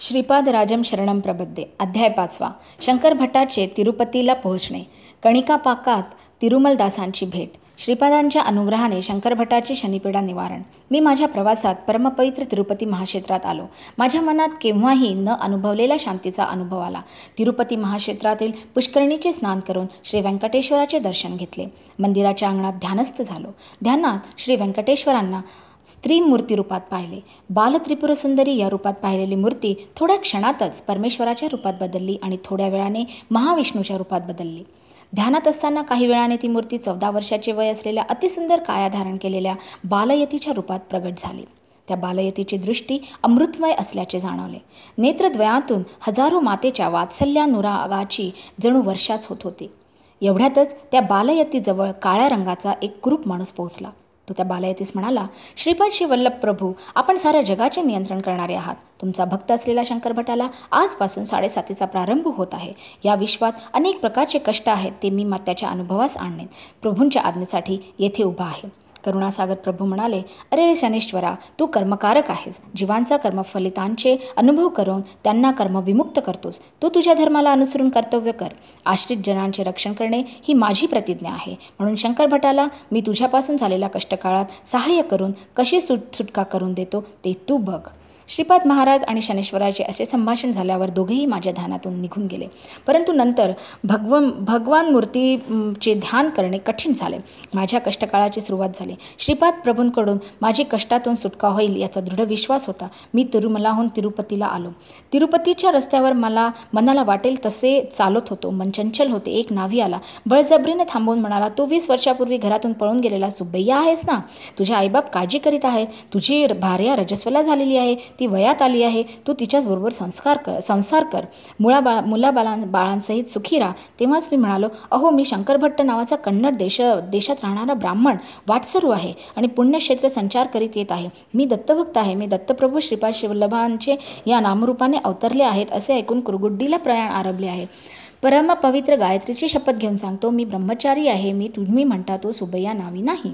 श्रीपाद राजम शरणम प्रबद्धे. अध्याय पाचवा. शंकर भट्टाचे तिरुपतीला पोहोचणे. कणिका पाकात तिरुमलदासांची भेट. श्रीपादांच्या अनुग्रहाने शंकर शनिपीडा निवारण. मी माझ्या प्रवासात परमपवित्र तिरुपती महाक्षेत्रात आलो. माझ्या मनात केव्हाही न अनुभवलेल्या शांतीचा अनुभव आला. तिरुपती महाक्षेत्रातील पुष्करणीचे स्नान करून श्री व्यंकटेश्वराचे दर्शन घेतले. मंदिराच्या अंगणात ध्यानस्थ झालो. ध्यानात श्री व्यंकटेश्वरांना स्त्री मूर्ती रूपात पाहिले. बालत्रिपुरसुंदरी या रूपात पाहिलेली मूर्ती थोड्या क्षणातच परमेश्वराच्या रूपात बदलली आणि थोड्या वेळाने महाविष्णूच्या रूपात बदलली. ध्यानात असताना काही वेळाने ती मूर्ती चौदा वर्षाचे वय असलेल्या अतिसुंदर काया धारण केलेल्या बालयतीच्या रूपात प्रगट झाली. त्या बालयतीची दृष्टी अमृतमय असल्याचे जाणवले. नेत्रद्वयातून हजारो मातेच्या वात्सल्यानुरागाची जणू वर्षाच होत होती. एवढ्यातच त्या बालयतीजवळ काळ्या रंगाचा एक कुरूप माणूस पोहोचला. तो त्या बालायतीस म्हणाला श्रीपाद श्री वल्लभ प्रभू आपण साऱ्या जगाचे नियंत्रण करणारे आहात. तुमचा भक्त असलेला शंकर भटाला आजपासून साडेसातीचा प्रारंभ होत आहे. या विश्वात अनेक प्रकारचे कष्ट आहेत ते मी त्याच्या अनुभवास आणणे प्रभूंच्या आज्ञेसाठी येथे उभा आहे. करुणासागर प्रभू म्हणाले अरे शनेश्वरा तू कर्मकारक आहेस. जीवांचा कर्मफलितांचे अनुभव करून त्यांना कर्मविमुक्त करतोस. तू तुझ्या धर्माला अनुसरून कर्तव्य कर. आश्रित जनांचे रक्षण करणे ही माझी प्रतिज्ञा आहे. म्हणून शंकर भटाला मी तुझ्यापासून झालेल्या कष्टकाळात सहाय्य करून कशी सुट सुटका करून देतो ते तू बघ. श्रीपाद महाराज आणि शनेश्वराचे असे संभाषण झाल्यावर दोघेही माझ्या ध्यानातून निघून गेले. परंतु नंतर भगव भगवान मूर्तीचे ध्यान करणे कठीण झाले. माझ्या कष्टकाळाची सुरुवात झाली. श्रीपाद प्रभूंकडून माझी कष्टातून सुटका होईल याचा दृढ विश्वास होता. मी तिरुमलाहून तिरुपतीला आलो. तिरुपतीच्या रस्त्यावर मला मनाला वाटेल तसे चालत होतो. मन चंचल होते. एक नावी आला. बळजबरीने थांबवून म्हणाला तू वीस वर्षापूर्वी घरातून पळून गेलेला सुब्बैया आहेस ना? तुझे आईबाप काळजी करीत आहेत. तुझी भार्या रजस्वला झालेली आहे. ती वयात आली आहे तू तिच्याचबरोबर संस्कार कर संसार कर. मुळा बाळा मुलाबाळां बाळांसहित सुखी राहा. तेव्हाच मी म्हणालो अहो मी शंकरभट्ट नावाचा कन्नड देश देशात राहणारा ब्राह्मण वाटसरू आहे आणि पुण्यक्षेत्र संचार करीत येत आहे. मी दत्तभक्त आहे. मी दत्तप्रभू श्रीपाद शिवल्लभांचे या नामरूपाने अवतरले आहेत असे ऐकून कुरगुड्डीला प्रयाण आरंभले आहे. परम पवित्र गायत्रीची शपथ घेऊन सांगतो मी ब्रह्मचारी आहे. मी तुम्ही म्हणता तो सुबैया नावी नाही.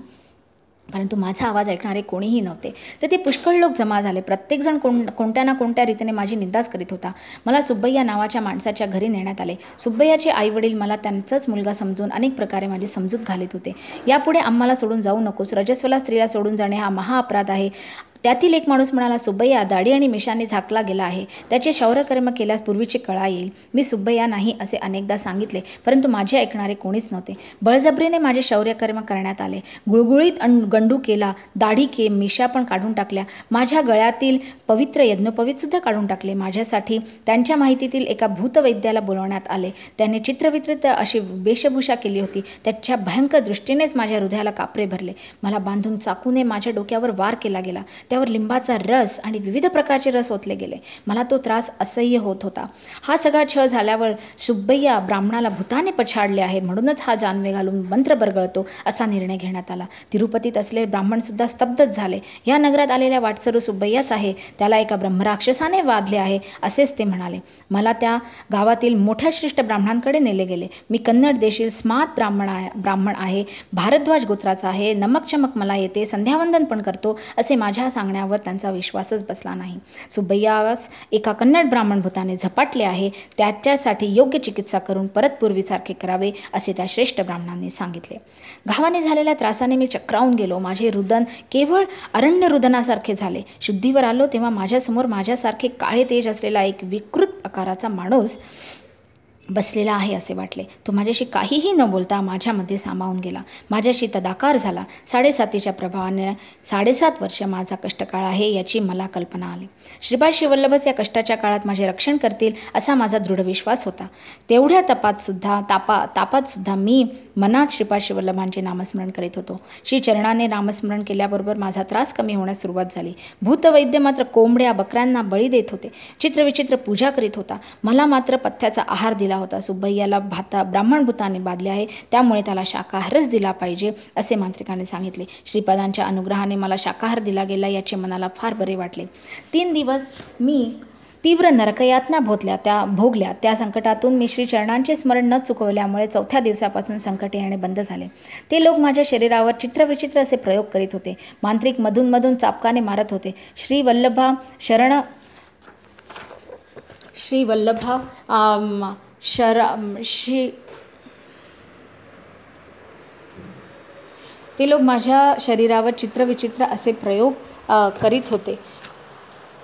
परंतु माझा आवाज ऐकणारे कोणीही नव्हते. तर ते पुष्कळ लोक जमा झाले. प्रत्येकजण कोण कोणत्या ना कोणत्या रीतीने माझी निंदाच करीत होता. मला सुब्बैया नावाच्या माणसाच्या घरी नेण्यात आले. सुब्बैयाचे आईवडील मला त्यांचाच मुलगा समजून अनेक प्रकारे माझी समजूत घालीत होते. यापुढे आम्हाला सोडून जाऊ नकोस. रजस्वला स्त्रीला सोडून जाणे हा महाअपराध आहे. त्यातील एक माणूस म्हणाला सुब्बय्या दाढी आणि मिशाने झाकला गेला आहे. त्याचे शौर्यकर्म केल्यास पूर्वीची कळा येईल. मी सुब्बैया नाही असे अनेकदा सांगितले परंतु माझे ऐकणारे कोणीच नव्हते. बळजबरीने माझे शौर्यकर्म करण्यात आले. गुळगुळीत अण गंडू केला दाढी के मिशा पण काढून टाकल्या. माझ्या गळ्यातील पवित्र यज्ञोपवीतसुद्धा काढून टाकले. माझ्यासाठी त्यांच्या माहितीतील एका भूतवैद्याला बोलवण्यात आले. त्याने चित्रवित्रित अशी वेशभूषा केली होती. त्याच्या भयंकर दृष्टीनेच माझ्या हृदयाला कापरे भरले. मला बांधून चाकूने माझ्या डोक्यावर वार केला गेला. त्यावर लिंबाचा रस आणि विविध प्रकारचे रस ओतले गेले. मला तो त्रास असह्य होत होता. हा सगळा छळ झाल्यावर सुब्बय्या ब्राह्मणाला भूताने पछाडले आहे. म्हणूनच हा जानवे घालून मंत्र बरगळतो असा निर्णय घेण्यात आला. तिरुपतीत असले ब्राह्मणसुद्धा स्तब्धच झाले. या नगरात आलेल्या वाटसरू सुब्बय्याच आहे. त्याला एका ब्रह्मराक्षसाने वादले आहे असेच ते म्हणाले. मला त्या गावातील मोठ्या श्रेष्ठ ब्राह्मणांकडे नेले गेले. मी कन्नड देशील स्मात ब्राह्मण आहे ब्राह्मण आहे. भारद्वाज गोत्राचा आहे. नमक चमक मला येते. संध्यावंदन पण करतो असे माझ्या सांगण्यावर त्यांचा विश्वासच बसला नाही. सुब्बैयास एका कन्नड ब्राह्मण भूताने झपाटले आहे. त्याच्यासाठी योग्य चिकित्सा करून परत पूर्वीसारखे करावे असे त्या श्रेष्ठ ब्राह्मणांनी सांगितले. घावाने झालेल्या त्रासाने मी चक्रावून गेलो. माझे रुदन केवळ अरण्य रुदनासारखे झाले. शुद्धीवर आलो तेव्हा माझ्यासमोर माझ्यासारखे काळे तेज असलेला एक विकृत आकाराचा माणूस बसलेला आहे असे वाटले. तो माझ्याशी काहीही न बोलता माझ्यामध्ये सामावून गेला. माझ्याशी तदाकार झाला. साडेसातीच्या प्रभावाने साडेसात वर्ष माझा कष्टकाळ आहे याची मला कल्पना आली. श्रीपाद शिवल्लभच या कष्टाच्या काळात माझे रक्षण करतील असा माझा दृढ विश्वास होता. तेवढ्या तपातसुद्धा तापा तापातसुद्धा मी मनात श्रीपाद शिवल्लभांचे नामस्मरण करीत होतो. श्री चरणाने नामस्मरण केल्याबरोबर माझा त्रास कमी होण्यास सुरुवात झाली. भूतवैद्य मात्र कोंबड्या बकऱ्यांना बळी देत होते. चित्रविचित्र पूजा करीत होता. मला मात्र पथ्याचा आहार दिला होता. सुब्बैयाला भाता ब्राह्मण भूताने बांधले आहे. त्यामुळे त्याला शाकाहारच दिला पाहिजे असे मांत्रिकाने सांगितले. श्रीपादांच्या अनुग्रहाने मला शाकाहार दिला गेला याचे मनाला फार बरे वाटले. तीन दिवस मी तीव्र नरकयातना भोतल्या त्या भोगल्या. त्या संकटातून मी श्री चरणांचे स्मरण न चुकवल्यामुळे चौथ्या दिवसापासून संकट येणे बंद झाले. ते लोक माझ्या शरीरावर चित्रविचित्र असे प्रयोग करीत होते. मांत्रिक मधून मधून चापकाने मारत होते. श्री वल्लभा शरण श्रीवल्लभा शर शी ते लोक माझ्या शरीरावर चित्रविचित्र असे प्रयोग करीत होते.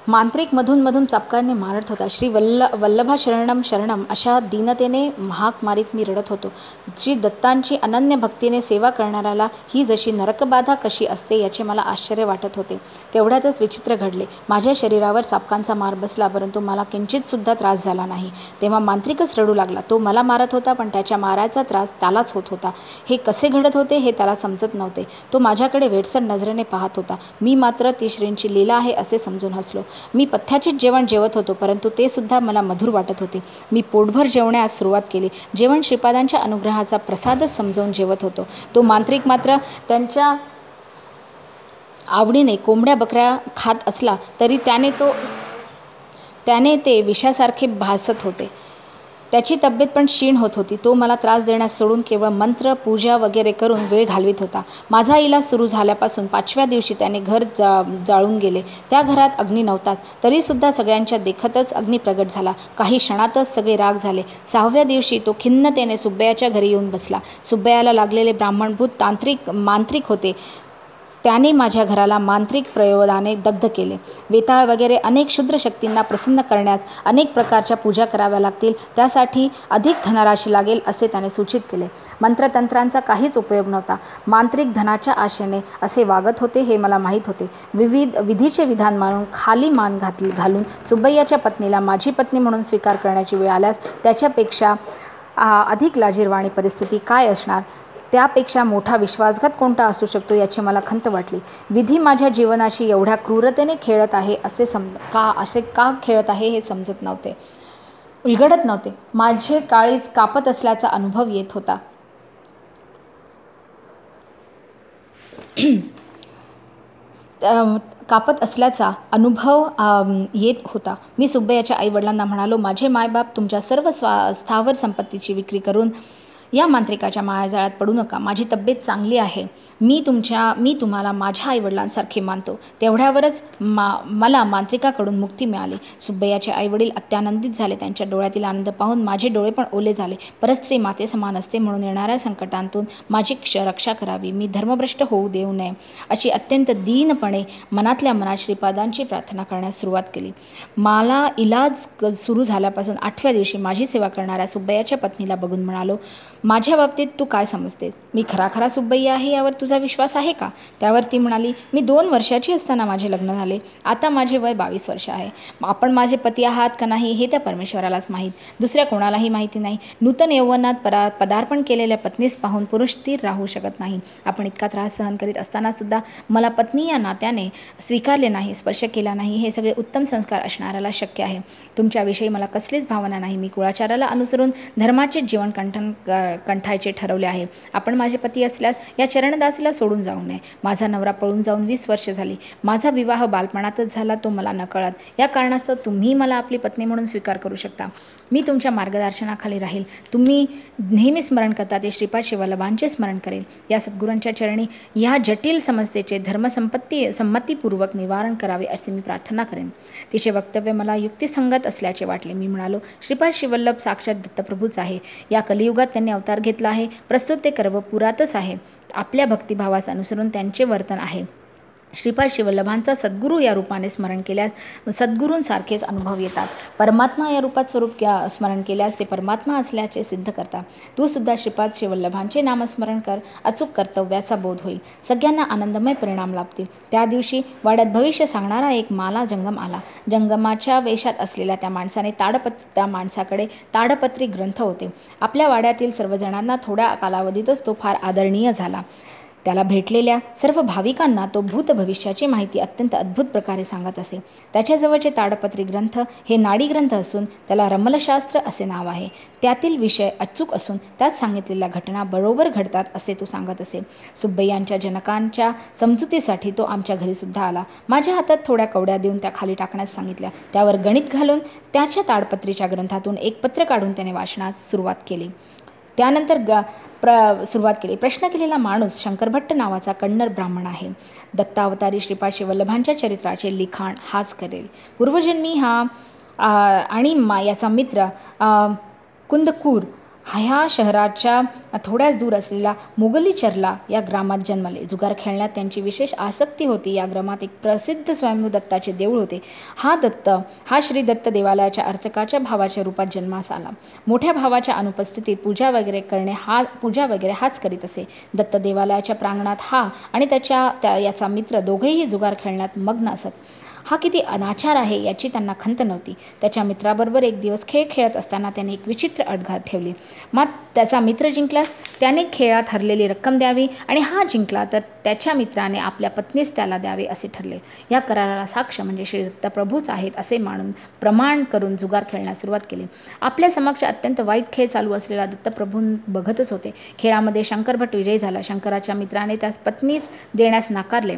मांत्रिक मधून मधून चापकाने मारत होता. श्री वल्ल वल्लभा शरणम शरणम अशा दीनतेने महाक मारीत मी रडत होतो. श्री दत्तांची अनन्य भक्तीने सेवा करणाऱ्याला ही जशी नरकबाधा कशी असते याचे मला आश्चर्य वाटत होते. तेवढ्यातच विचित्र घडले. माझ्या शरीरावर चापकांचा मार बसला परंतु मला किंचितसुद्धा त्रास झाला नाही. तेव्हा मांत्रिकच रडू लागला. तो मला मारत होता पण त्याच्या माराचा त्रास त्यालाच होत होता. हे कसे घडत होते हे त्याला समजत नव्हते. तो माझ्याकडे वेडसर नजरेने पाहत होता. मी मात्र ती श्रींची लीला आहे असे समजून हसलो. मी पथ्याचेच जेवण जेवत होतो परंतु ते सुद्धा मला मधुर वाटत होते. मी पोटभर जेवण्यास सुरुवात केली. जेवण श्रीपादांच्या अनुग्रहाचा प्रसादच समजावून जेवत होतो. तो मांत्रिक मात्र त्यांच्या आवडीने कोंबड्या बकऱ्या खात असला तरी त्याने तो त्याने ते विषासारखे भासत होते. त्याची तब्येत पण क्षीण होत होती. तो मला त्रास देण्यास सोडून केवळ मंत्र पूजा वगैरे करून वेळ घालवित होता. माझा इलाज सुरू झाल्यापासून पाचव्या दिवशी त्याने घर जा जाळून गेले. त्या घरात अग्नी नव्हतात तरीसुद्धा सगळ्यांच्या देखतच अग्नी प्रगट झाला. काही क्षणातच सगळे राग झाले. सहाव्या दिवशी तो खिन्नतेने सुब्बयाच्या घरी येऊन बसला. सुब्बयाला लागलेले ब्राह्मणभूत तांत्रिक मांत्रिक होते. त्याने माझ्या घराला मांत्रिक प्रयोगाने दग्ध केले. वेताळ वगैरे अनेक क्षुद्र शक्तींना प्रसन्न करण्यास अनेक प्रकारच्या पूजा कराव्या लागतील त्यासाठी अधिक धनराशी लागेल असे त्याने सूचित केले. मंत्रतंत्रांचा काहीच उपयोग नव्हता. मांत्रिक धनाच्या आशेने असे वागत होते हे मला माहीत होते. विविध विधीचे विधान मानून खाली मान घातली घालून सुब्बय्याच्या पत्नीला माझी पत्नी म्हणून स्वीकार करण्याची वेळ आल्यास त्याच्यापेक्षा अधिक लाजीरवाणी परिस्थिती काय असणार? त्यापेक्षा मोठा विश्वासघात कोणता असू शकतो याची मला खंत वाटली. विधी माझ्या जीवनाशी एवढ्या क्रूरतेने खेळत आहे असे सम का असे का खेळत आहे हे समजत नव्हते. उलगडत नव्हते. माझे काळीज कापत असल्याचा अनुभव येत होता. कापत असल्याचा अनुभव येत होता. मी सुब्बयाच्या आईवडिलांना म्हणालो माझे मायबाप तुमच्या सर्व स्वा स्थावर संपत्तीची विक्री करून या मांत्रिकाच्या मायाजाळात पडू नका. माझी तब्येत चांगली आहे. मी तुमच्या मी तुम्हाला माझ्या आईवडिलांसारखे मानतो. तेवढ्यावरच मा मला मांत्रिकाकडून मुक्ती मिळाली. सुब्बयाचे आईवडील अत्यानंदित झाले. त्यांच्या डोळ्यातील आनंद पाहून माझे डोळे पण ओले झाले. परस्त्री माते समान असते म्हणून येणाऱ्या संकटांतून माझी क्ष रक्षा करावी. मी धर्मभ्रष्ट होऊ देऊ नये अशी अत्यंत दीनपणे मनातल्या मनात श्रीपादांची प्रार्थना करण्यास सुरुवात केली. मला इलाज क- सुरू झाल्यापासून आठव्या दिवशी माझी सेवा करणाऱ्या सुब्बयाच्या पत्नीला बघून म्हणालो माझ्या बाबतीत तू काय समजते मी खरा खरा सुब्बय्या आहे यावर तुझा तुझा विश्वास आहे का? त्यावर ती म्हणाली मी दोन वर्षाची असताना माझे लग्न झाले. आता माझे वय बावीस वर्ष आहे. आपण माझे पती आहात का नाही हे त्या परमेश्वरालाच माहीत. दुसऱ्या कोणालाही माहिती नाही. नूतन यौवनात परा पदार्पण केलेल्या पत्नीस पाहून पुरुष स्थिर राहू शकत नाही. आपण इतका त्रास सहन करीत असताना सुद्धा मला पत्नी या नात्याने स्वीकारले नाही स्पर्श केला नाही. हे सगळे उत्तम संस्कार असणाऱ्याला शक्य आहे. तुमच्याविषयी मला कसलीच भावना नाही. मी कुळाचाराला अनुसरून धर्माचे जीवन कंठन क- कंठायचे ठरवले आहे. आपण माझे पती असल्यास या चरणदास चरणदासीला सोडून जाऊ नये. माझा नवरा पळून जाऊन वीस वर्ष झाली. माझा विवाह बालपणातच झाला तो मला नकळत. या कारणास्तव तुम्ही मला आपली पत्नी म्हणून स्वीकार करू शकता. मी तुमच्या मार्गदर्शनाखाली राहील. तुम्ही नेहमी स्मरण करता ते श्रीपाद शिवल्लभांचे स्मरण करेल. या सद्गुरूंच्या चरणी या जटिल समस्येचे धर्मसंपत्ती संमतीपूर्वक निवारण करावे असे मी प्रार्थना करेन. तिचे वक्तव्य मला युक्तिसंगत असल्याचे वाटले. मी म्हणालो श्रीपाद शिवल्लभ साक्षात दत्तप्रभूच आहे. या कलियुगात त्यांनी अवतार घेतला आहे. प्रस्तुत ते कर्वपुरातच आहे. आपल्या भक्तिभावास अनुसरून त्यांचे वर्तन आहे. श्रीपाद शिवल्लभांचा सद्गुरू या रूपाने स्मरण केल्यास सद्गुरूंसारखेच अनुभव येतात. परमात्मा या रूपात स्वरूप क्या स्मरण केल्यास ते परमात्मा असल्याचे सिद्ध करतात. तू सुद्धा श्रीपाद शिवल्लभांचे नामस्मरण कर अचूक कर्तव्याचा बोध होईल. सगळ्यांना आनंदमय परिणाम लाभतील. त्या दिवशी वाड्यात भविष्य सांगणारा एक माला जंगम आला. जंगमाच्या वेशात असलेल्या त्या माणसाने ताडपत त्या माणसाकडे ताडपत्री ग्रंथ होते. आपल्या वाड्यातील सर्वजणांना थोड्या कालावधीतच तो फार आदरणीय झाला. त्याला भेटलेल्या सर्व भाविकांना तो भूत भविष्याची माहिती अत्यंत अद्भुत प्रकारे सांगत असे. त्याच्याजवळचे ताडपत्री ग्रंथ हे नाडी ग्रंथ असून त्याला रमलशास्त्र असे नाव आहे. त्यातील विषय अचूक असून त्यात सांगितलेल्या घटना बरोबर घडतात असे तो सांगत असे. सुब्बय्यांच्या जनकांच्या समजुतीसाठी तो आमच्या घरीसुद्धा आला. माझ्या हातात थोड्या कवड्या देऊन त्या खाली टाकण्यास सांगितल्या. त्यावर गणित घालून त्याच्या ताडपत्रीच्या ग्रंथातून एक पत्र काढून त्याने वाचनास सुरुवात केली. त्यानंतर ग प्र सुरुवात केली. प्रश्न केलेला माणूस शंकरभट्ट नावाचा कन्नड ब्राह्मण आहे. दत्तावतारी श्रीपाद शिवल्लभांच्या चरित्राचे लिखाण हाच करेल. पूर्वजन्मी हा आणि मा याचा मित्र कुंदकूर ह्या शहराच्या थोड्याच दूर असलेला मुगलीचरला या ग्रामात जन्मले. जुगार खेळण्यात त्यांची विशेष आसक्ती होती. या ग्रामात एक प्रसिद्ध स्वयंभू दत्ताचे देऊळ होते. हा दत्त हा श्री दत्त देवालयाच्या अर्चकाच्या भावाच्या रूपात जन्मास आला. मोठ्या भावाच्या अनुपस्थितीत पूजा वगैरे करणे हा पूजा वगैरे हाच करीत असे. दत्त देवालयाच्या प्रांगणात हा आणि त्याच्या त्या याचा मित्र दोघेही जुगार खेळण्यात मग्न असत. हा किती अनाचार आहे याची त्यांना खंत नव्हती. त्याच्या मित्राबरोबर एक दिवस खेळ खेळत असताना त्याने एक विचित्र अडघात ठेवली. मात त्याचा मित्र जिंकल्यास त्याने खेळात हरलेली रक्कम द्यावी आणि हा जिंकला तर त्याच्या मित्राने आपल्या पत्नीस त्याला द्यावे असे ठरले. या कराराला साक्ष म्हणजे श्री दत्तप्रभूच आहेत असे मानून प्रमाण करून जुगार खेळण्यास सुरुवात केली. आपल्या समक्ष अत्यंत वाईट खेळ चालू असलेला दत्तप्रभू बघतच होते. खेळामध्ये शंकरभट विजयी झाला. शंकराच्या मित्राने त्यास पत्नीस देण्यास नाकारले.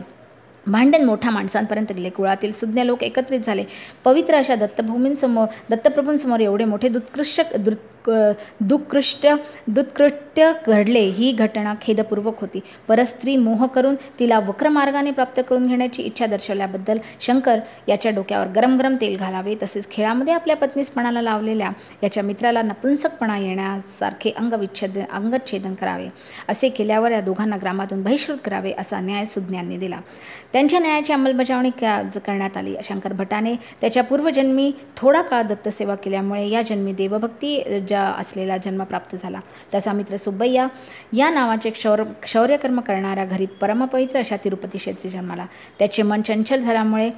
भांडण मोठ्या माणसांपर्यंत गेले कुळातील सुज्ञ लोक एकत्रित झाले. पवित्र अशा दत्तभूमींसमोर दत्तप्रभूंसमोर एवढे मोठे क दुकृष्ट दुत्कृत्य घडले ही घटना खेदपूर्वक होती. परस्त्री मोह करून तिला वक्र मार्गाने प्राप्त करून घेण्याची इच्छा दर्शवल्याबद्दल शंकर याच्या डोक्यावर गरम गरम तेल घालावे तसेच खेळामध्ये आपल्या पत्नीसपणाला लावलेल्या याच्या मित्राला नपुंसकपणा येण्यासारखे अंगविच्छेद अंगच्छेदन करावे. असे केल्यावर या दोघांना ग्रामातून बहिष्कृत करावे असा न्याय सुज्ञांनी दिला. त्यांच्या न्यायाची अंमलबजावणी करण्यात आली. शंकर भटाने त्याच्या पूर्वजन्मी थोडा काळ दत्तसेवा केल्यामुळे या जन्मी देवभक्ती राजा असलेला जन्म प्राप्त झाला. त्याचा मित्र सुब्बय्या या नावाचे क्षौर शौर्यकर्म करणाऱ्या घरी परमपवित्र अशा तिरुपती क्षेत्री जन्माला. त्याचे मन चंचल झाल्यामुळे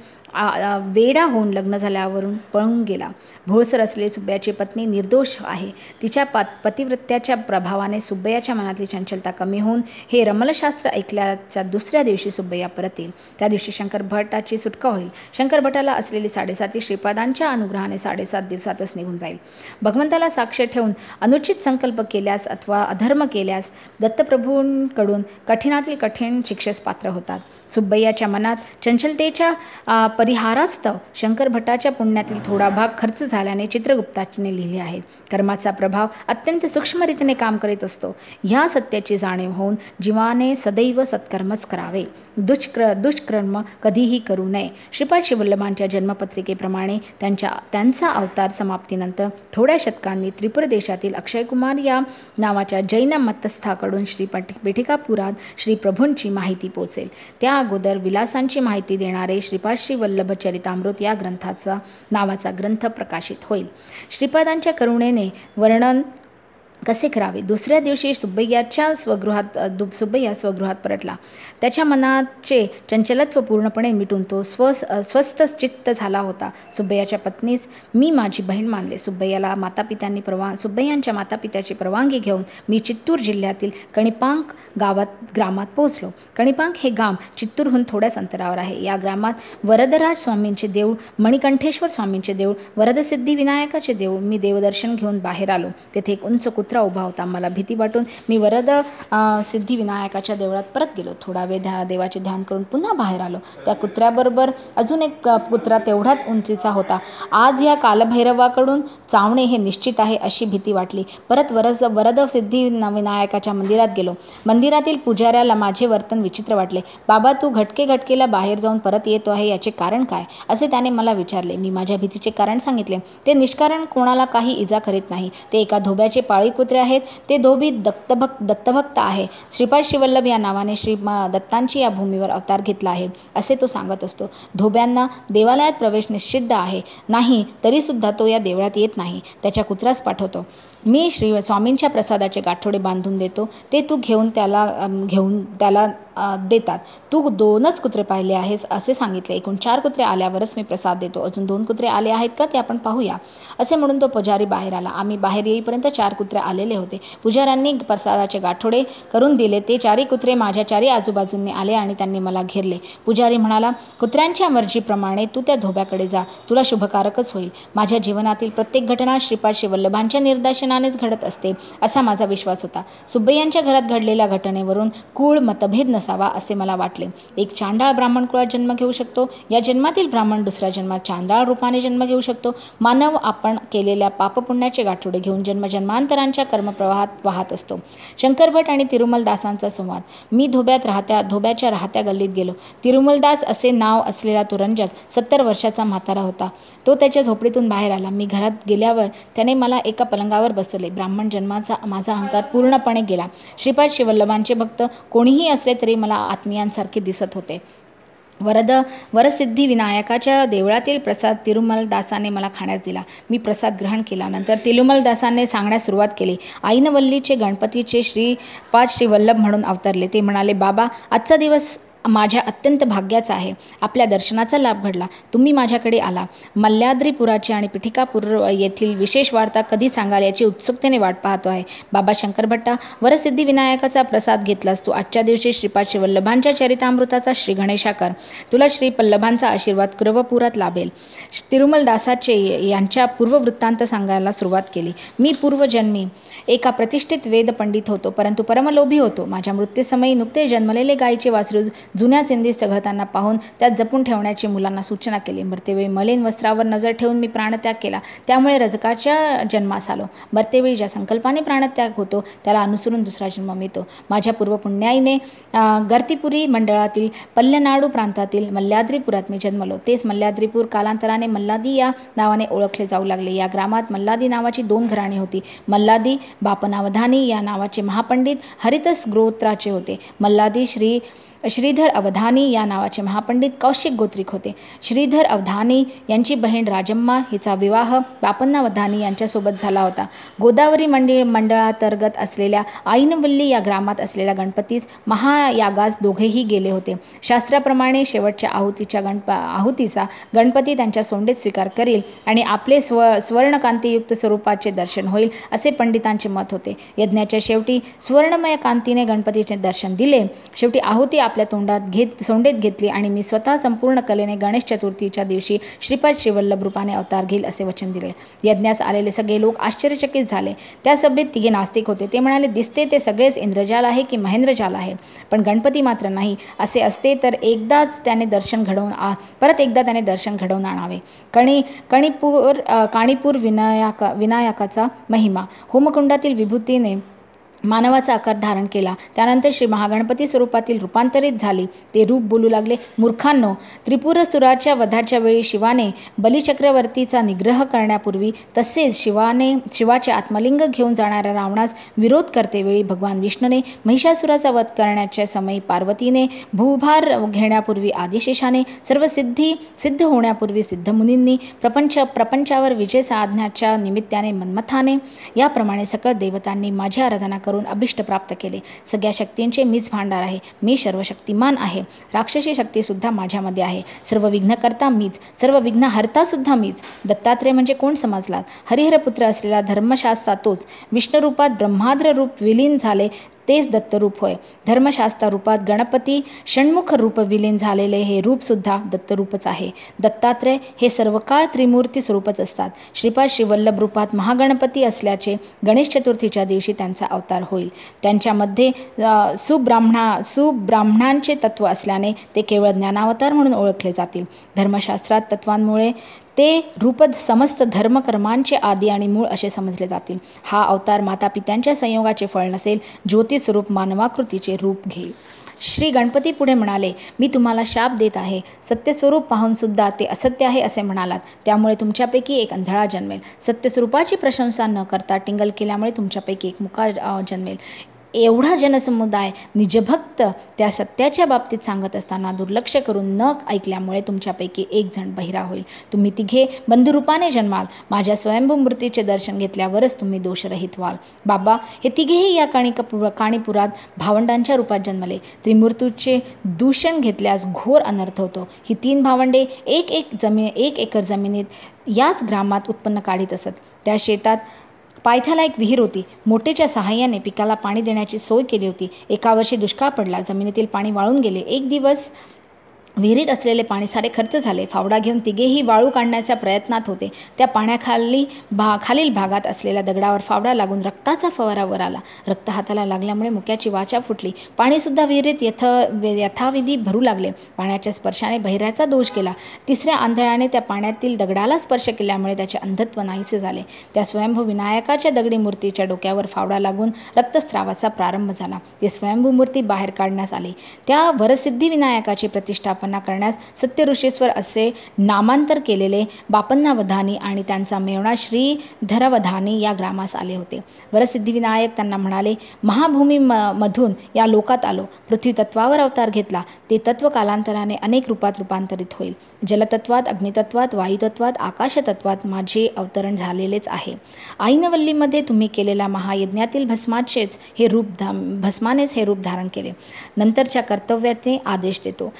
वेडा होऊन लग्न झाल्यावरून पळून गेला. भोळसर असलेली सुब्बयाची पत्नी निर्दोष आहे. तिच्या पतिवृत्त्याच्या प्रभावाने सुब्बयाच्या मनातली चंचलता कमी होऊन हे रमलशास्त्र ऐकल्याच्या दुसऱ्या दिवशी सुब्बय्या परत येईल त्या दिवशी शंकर भटाची सुटका होईल. शंकर भटाला असलेली साडेसाती श्रीपादांच्या अनुग्रहाने साडेसात दिवसातच निघून जाईल. भगवंताला साक्ष ठेवून अनुचित संकल्प केल्यास अथवा अधर्म केल्यास दत्तप्रभूंकडून कठीणातील कठीण शिक्षेस पात्र होतात. सुब्बय्याच्या मनात चंचलतेच्या परिहारास्तव शंकर भटाच्या पुण्यातील थोडा भाग खर्च झाल्याने चित्रगुप्ताने लिहिले आहे. कर्माचा प्रभाव अत्यंत सूक्ष्मरीतीने काम करीत असतो. ह्या सत्याची जाणीव होऊन जीवाने सदैव सत्कर्मच करावे. दुष्क्र दुष्कर्म कधीही करू नये. श्रीपाद शिवल्लभांच्या जन्मपत्रिकेप्रमाणे त्यांच्या त्यांचा अवतार समाप्तीनंतर थोड्या शतकांनी त्रिपुर देशातील अक्षयकुमार या नावाच्या जैन मतस्थाकडून श्री पेठिकापुरात श्री प्रभूंची माहिती पोचेल. त्या अगोदर विलासांची माहिती देणारे श्रीपाद श्री वल्लभ चरितामृत या ग्रंथाचा नावाचा ग्रंथ प्रकाशित होईल. श्रीपादांच्या करुणेने वर्णन कसे करावे? दुसऱ्या दिवशी सुब्बय्याच्या स्वगृहात दु सुब्बय्या स्वगृहात परतला. त्याच्या मनाचे चंचलत्व पूर्णपणे मिटून तो स्व स्वस्थ चित्त झाला होता. सुब्बय्याच्या पत्नीस मी माझी बहीण मानले. सुब्बय्याला मातापित्यांनी परवा सुब्बय्यांच्या मातापित्याची परवानगी घेऊन मी चित्तूर जिल्ह्यातील कणिपांक गावात ग्रामात पोहोचलो. कणिपांक हे गाव चित्तूरहून थोड्याच अंतरावर आहे. या ग्रामात वरदराज स्वामींचे देऊळ मणिकंठेश्वर स्वामींचे देऊळ वरदसिद्धी विनायकाचे देऊळ मी देवदर्शन घेऊन बाहेर आलो. तेथे एक उंच कुत्र उभा होता. मला भीती वाटून मी वरद सिद्धिविनायकाच्या देवळात परत गेलो. थोडा वेळ ध्या देवाचे ध्यान करून पुन्हा बाहेर आलो. त्या कुत्र्याबरोबर अजून एक कुत्रा तेवढाच उंचीचा होता. आज या कालभैरवाकडून चावणे हे निश्चित आहे अशी भीती वाटली. परत वरद वरद सिद्धी विनायकाच्या मंदिरात गेलो. मंदिरातील पुजाऱ्याला माझे वर्तन विचित्र वाटले. बाबा तू घटके घटकेला बाहेर जाऊन परत येतो आहे याचे कारण काय? असे त्याने मला विचारले. मी माझ्या भीतीचे कारण सांगितले. ते निष्कारण कोणाला काही इजा करीत नाही. ते एका धोब्याचे पाळी पुत्रे आहेत ते धोबी दत्तभक्त दत्तभक्त आहे. श्रीपाद शिवल्लभ या नावाने श्री दत्तांची या भूमीवर अवतार घेतला आहे असे तो सांगत असतो. धोब्यांना देवालयात प्रवेश निषिद्ध आहे. नाही तरीसुद्धा तो या देवळात येत नाही. त्याच्या कुत्र्यास पाठवतो. मी श्री स्वामींच्या प्रसादाचे गाठोडे बांधून देतो. ते तू घेऊन त्याला घेऊन त्याला देतात. तू दोनच कुत्रे पाहिले आहेस असे सांगितले. एकूण चार कुत्रे आल्यावरच मी प्रसाद देतो. अजून दोन कुत्रे आले आहेत का ते आपण पाहूया. असे म्हणून तो पुजारी बाहेर आला. आम्ही बाहेर येईपर्यंत चार कुत्रे आलेले होते. पुजाऱ्यांनी प्रसादाचे गाठोडे करून दिले. ते चारी कुत्रे माझ्या चारी आजूबाजूंनी आले आणि त्यांनी मला घेरले. पुजारी म्हणाला कुत्र्यांच्या मर्जीप्रमाणे तू त्या धोब्याकडे जा. तुला शुभकारकच होईल. माझ्या जीवनातील प्रत्येक घटना श्रीपाद शिवल्लभांच्या निर्देशनानेच घडत असते असा माझा विश्वास होता. सुब्बय्यांच्या घरात घडलेल्या घटनेवरून कूळ मतभेद नसतो. असावा असे मला वाटले. एक चांडाळ ब्राह्मण कुळात जन्म घेऊ शकतो. या जन्मातील ब्राह्मण दुसऱ्या जन्मात चांडाळ रूपाने जन्म घेऊ शकतो. मानव आपण केलेल्या पापपुण्याचे गाठोडे घेऊन जन्मजन्मांतरांच्या कर्मप्रवाहात वाहत असतो. शंकरभट आणि तिरुमलदासांचा संवाद. मी धोब्यात राहत्या धोब्याच्या राहत्या गल्लीत गेलो. तिरुमलदास असे नाव असलेला तो रंजक सत्तर वर्षाचा म्हातारा होता. तो त्याच्या झोपडीतून बाहेर आला. मी घरात गेल्यावर त्याने मला एका पलंगावर बसवले. ब्राह्मण जन्माचा माझा अहंकार पूर्णपणे गेला. श्रीपाद शिवल्लभांचे भक्त कोणीही असले तरी मला आत्मीयांसारखे दिसत होते. वरद वरसिद्धी विनायकाच्या देवळातील प्रसाद तिरुमलदासाने मला खाण्यास दिला. मी प्रसाद ग्रहण केला. नंतर तिरुमलदासाने सांगण्यास सुरुवात केली. आईनवल्लीचे गणपतीचे श्री पाच श्रीवल्लभ म्हणून अवतरले. ते म्हणाले बाबा आजचा दिवस माझ्या अत्यंत भाग्याचा आहे. आपल्या दर्शनाचा लाभ घडला. तुम्ही माझ्याकडे आला. मल्ल्याद्रीपुराची आणि पिठिकापूर येथील विशेष वार्ता कधी सांगाल याची उत्सुकतेने वाट पाहतो आहे. बाबा शंकरभट्टा वरसिद्धी विनायकाचा प्रसाद घेतलास. तू आजच्या दिवशी श्रीपाद श्रीवल्लभांच्या चरितामृताचा श्री गणेशाकर. तुला श्री पल्लभांचा आशीर्वाद कुरवपुरात लाभेल. तिरुमलदासाचे यांच्या पूर्ववृत्तांत सांगायला सुरुवात केली. मी पूर्वजन्मी एका प्रतिष्ठित वेद पंडित होतो. परंतु परमलोभी होतो. माझ्या मृत्यूसमयी नुकते जन्मलेले गायीचे वासरू जुन्या चिंदी सघळताना पाहून त्यात जपून ठेवण्याची मुलांना सूचना केली. मरतेवेळी मलिन वस्त्रावर नजर ठेवून मी प्राणत्याग केला. त्यामुळे रजकाच्या जन्मास आलो. मरतेवेळी ज्या संकल्पाने प्राणत्याग होतो त्याला अनुसरून दुसरा जन्म मिळतो. माझ्या पूर्वपुण्याईने गर्तीपुरी मंडळातील पल्लनाडू प्रांतातील मल्ल्याद्रीपुरात मी जन्मलो. तेच मल्ल्याद्रीपूर कालांतराने मल्लादी या नावाने ओळखले जाऊ लागले. या ग्रामात मल्लादी नावाची दोन घराणी होती. मल्लादी बापनावधानी या नावाचे महापंडित हरितस ग्रोत्राचे होते. मल्लादी श्री श्रीधर अवधानी या नावाचे महापंडित कौशिक गोत्रिक होते. श्रीधर अवधानी यांची बहीण राजम्मा हिचा विवाह बापन्ना अवधानी यांच्यासोबत झाला होता. गोदावरी मंडळ मंडळांतर्गत असलेल्या आईनवल्ली या ग्रामात असलेल्या गणपतीस महायागास दोघेही गेले होते. शास्त्राप्रमाणे शेवटच्या आहुतीच्या गणप आहुतीचा गणपती त्यांच्या सोंडेत स्वीकार करील आणि आपले स्व स्वर्णकांतीयुक्त स्वरूपाचे दर्शन होईल असे पंडितांचे मत होते. यज्ञाच्या शेवटी स्वर्णमय कांतीने गणपतीचे दर्शन दिले. शेवटी आहुती आप आपल्या तोंडात घेत सोंडेत घेतली आणि मी स्वतः संपूर्ण कलेने गणेश चतुर्थीच्या दिवशी श्रीपाद शिवल्लभ रूपाने अवतार घेईल असे वचन दिले. यज्ञास आलेले सगळे लोक आश्चर्यचकित झाले. त्या सभेत तिघे नास्तिक होते. ते म्हणाले दिसते ते सगळेच इंद्रजाल आहे की महेंद्रजाल आहे? पण गणपती मात्र नाही. असे असते तर एकदाच त्याने दर्शन घडवून आ परत एकदा त्याने दर्शन घडवून आणावे. कणी कणिपूर काणीपूर विनायका विनायकाचा महिमा. होमकुंडातील विभूतीने मानवाचा आकार धारण केला. त्यानंतर श्री महागणपती स्वरूपातील रूपांतरित झाली. ते रूप बोलू लागले. मूर्खांनो त्रिपुरसुराच्या वधाच्या वेळी शिवाने बलिचक्रवर्तीचा निग्रह करण्यापूर्वी तसेच शिवाने शिवाचे आत्मलिंग घेऊन जाणाऱ्या रावणास विरोध करतेवेळी भगवान विष्णूने महिषासुराचा वध करण्याच्या समयी पार्वतीने भूभार घेण्यापूर्वी आदिशेषाने सर्व सिद्धी सिद्ध होण्यापूर्वी सिद्धमुनींनी प्रपंच प्रपंचावर विजय साधण्याच्या निमित्ताने मन्मथाने याप्रमाणे सकळ देवतांनी माझी आराधना करून अभिष्ट प्राप्त केले. सगळ्या शक्तींचे मीच भांडार आहे. मी सर्वशक्तिमान आहे. राक्षसी शक्तीसुद्धा माझ्यामध्ये आहे. सर्व विघ्नकर्ता मीच. सर्व विघ्न हरतासुद्धा मीच. दत्तात्रय म्हणजे कोण समजलात? हरिहरपुत्र असलेला धर्मशास्त्रा तोच विष्णुरूपात ब्रह्माद्र रूप विलीन झाले. तेच दत्तरूप होय. धर्मशास्त्र रूपात गणपती षण्मुख रूप विलीन झालेले हे रूपसुद्धा दत्तरूपच आहे. दत्तात्रय हे सर्व काळ त्रिमूर्ती स्वरूपच असतात. श्रीपाद श्रीवल्लभ रूपात महागणपती असल्याचे गणेश चतुर्थीच्या दिवशी त्यांचा अवतार होईल. त्यांच्यामध्ये सुब्राह्मणा सुब्राह्मणांचे तत्व असल्याने ते केवळ ज्ञानावतार म्हणून ओळखले जातील. धर्मशास्त्रात तत्वांमुळे ते रूपद समस्त धर्मकर्मांचे आदी आणि मूळ असे समजले जातील. हा अवतार माता पित्यांच्या संयोगाचे फळ नसेल ज्योतिस्वरूप मानवाकृतीचे रूप घेईल. श्री गणपती पुढे म्हणाले मी तुम्हाला शाप देत आहे. सत्यस्वरूप पाहूनसुद्धा ते असत्य आहे असे म्हणालात. त्यामुळे तुमच्यापैकी एक अंधळा जन्मेल. सत्यस्वरूपाची प्रशंसा न करता टिंगल केल्यामुळे तुमच्यापैकी एक मुका जन्मेल. एवढा जनसमुदाय निजभक्त त्या सत्याच्या बाबतीत सांगत असताना दुर्लक्ष करून न ऐकल्यामुळे तुमच्यापैकी एक जण बहिरा होईल. तुम्ही तिघे बंधुरूपाने जन्माल. माझ्या स्वयंभू मूर्तीचे दर्शन घेतल्यावरच तुम्ही दोषरहित व्हाल. बाबा हे तिघेही या काणिकपुर काणीपुरात भावंडांच्या रूपात जन्मले. त्रिमूर्तूचे दूषण घेतल्यास घोर अनर्थ होतो. ही तीन भावंडे एक एक जमीन एक एकर जमिनीत याच ग्रामात उत्पन्न काढीत असत. त्या शेतात पायथ्याला एक विहीर होती. मोठेच्या सहाय्याने पिकाला पाणी देण्याची सोय केली होती. एका वर्षी दुष्काळ पडला. जमिनीतील पाणी वाळून गेले. एक दिवस विहिरीत असलेले पाणी सारे खर्च झाले. फावडा घेऊन तिघेही वाळू काढण्याच्या प्रयत्नात होते. त्या पाण्याखाली भा खालील भागात असलेल्या दगडावर फावडा लागून रक्ताचा फवारा वर आला. रक्त हाताला लागल्यामुळे मुक्याची वाचा फुटली. पाणीसुद्धा विहिरीत यथ यथाविधी भरू लागले. पाण्याच्या स्पर्शाने बहिऱ्याचा दोष केला. तिसऱ्या आंधळाने त्या पाण्यातील दगडाला स्पर्श केल्यामुळे त्याचे अंधत्व नाहीसे झाले. त्या स्वयंभू विनायकाच्या दगडी मूर्तीच्या डोक्यावर फावडा लागून रक्तस्रावाचा प्रारंभ झाला. ती स्वयंभू मूर्ती बाहेर काढण्यास आली. त्या वरसिद्धी विनायकाची प्रतिष्ठापना करण्यास सत्यऋषेश्वर असे नामांतर केलेले बापन्नावधानी आणि त्यांचा मेवणा श्रीधरवधानी या ग्रामास आले होते. वरसिद्धिविनायक त्यांना म्हणाले महाभूमी म मधून या लोकात आलो. पृथ्वी तत्वावर अवतार घेतला. ते तत्व कालांतराने अनेक रूपात रूपांतरित होईल. जलतत्वात अग्नितत्वात वायुतत्वात आकाशतत्वात माझे अवतरण झालेलेच आहे. आईनवल्लीमध्ये तुम्ही केलेल्या महायज्ञातील भस्माचेच हे रूप धा भस्मानेच हे रूप धारण केले. नंतरच्या कर्तव्याचे आदेश देतो.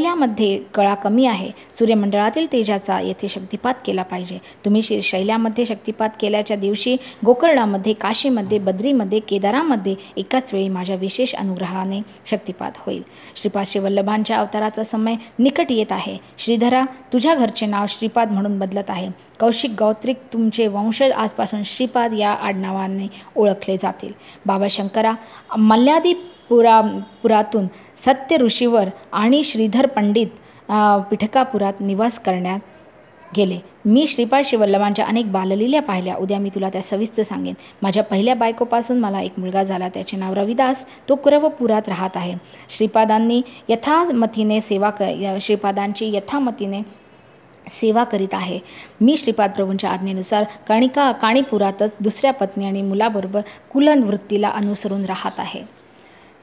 शैल्यामध्ये कळा कमी आहे. सूर्यमंडळातील तेजाचा येथे शक्तिपात केला पाहिजे. तुम्ही श्रीशैल्यामध्ये शक्तिपात केल्याच्या दिवशी गोकर्णामध्ये काशीमध्ये बद्रीमध्ये केदारामध्ये एकाच वेळी माझ्या विशेष अनुग्रहाने शक्तिपात होईल. श्रीपाद शिवल्लभांच्या अवताराचा समय निकट येत आहे. श्रीधरा तुझ्या घरचे नाव श्रीपाद म्हणून बदलत आहे. कौशिक गौत्रिक तुमचे वंशज आजपासून श्रीपाद या आडनावाने ओळखले जातील. बाबा शंकरा मल्ल्यादी पुरा पुरातून सत्य ऋषीवर आणि श्रीधर पंडित पिठकापुरात निवास करण्यात गेले. मी श्रीपाद शिवल्लभांच्या अनेक बाललील्या पाहिल्या. उद्या मी तुला त्या सविस्तर सांगेन. माझ्या पहिल्या बायकोपासून मला एक मुलगा झाला. त्याचे नाव रविदास. तो कुरवपुरात राहत आहे. श्रीपादांनी यथामतीने सेवा क श्रीपादांची यथामतीने सेवा करीत आहे. मी श्रीपाद प्रभूंच्या आज्ञेनुसार कणिका काणीपुरातच दुसऱ्या पत्नी आणि मुलाबरोबर कुलनवृत्तीला अनुसरून राहत आहे.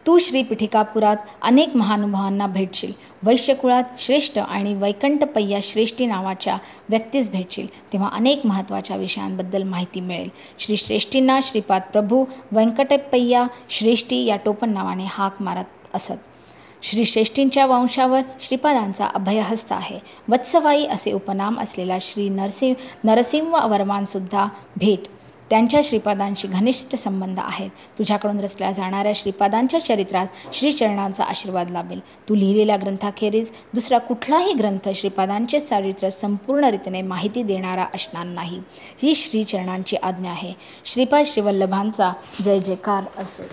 तू श्री पिठिकापुरात अनेक महानुभावांना भेटशील. वैश्यकुळात श्रेष्ठ आणि वैकंठपय्या श्रेष्ठी नावाच्या व्यक्तीस भेटशील. तेव्हा अनेक महत्त्वाच्या विषयांबद्दल माहिती मिळेल. श्री श्रेष्ठींना श्रीपाद प्रभू व्यंकटपय्या श्रेष्ठी या टोपण नावाने हाक मारत असत. श्री श्रेष्ठींच्या वंशावर श्रीपादांचा अभयहस्त आहे. वत्सवाई असे उपनाम असलेला श्री नरसिंह वर्मानसुद्धा भेट त्यांच्या श्रीपादांशी घनिष्ठ संबंध आहेत. तुझ्याकडून रचल्या जाणाऱ्या श्रीपादांच्या चरित्रात श्रीचरणांचा आशीर्वाद लाभेल. तू लिहिलेल्या ग्रंथाखेरीज दुसरा कुठलाही ग्रंथ श्रीपादांचे चारित्र संपूर्ण रीतीने माहिती देणारा असणार नाही. ही श्रीचरणांची आज्ञा आहे. श्रीपाद श्रीवल्लभांचा जय जयकार असो.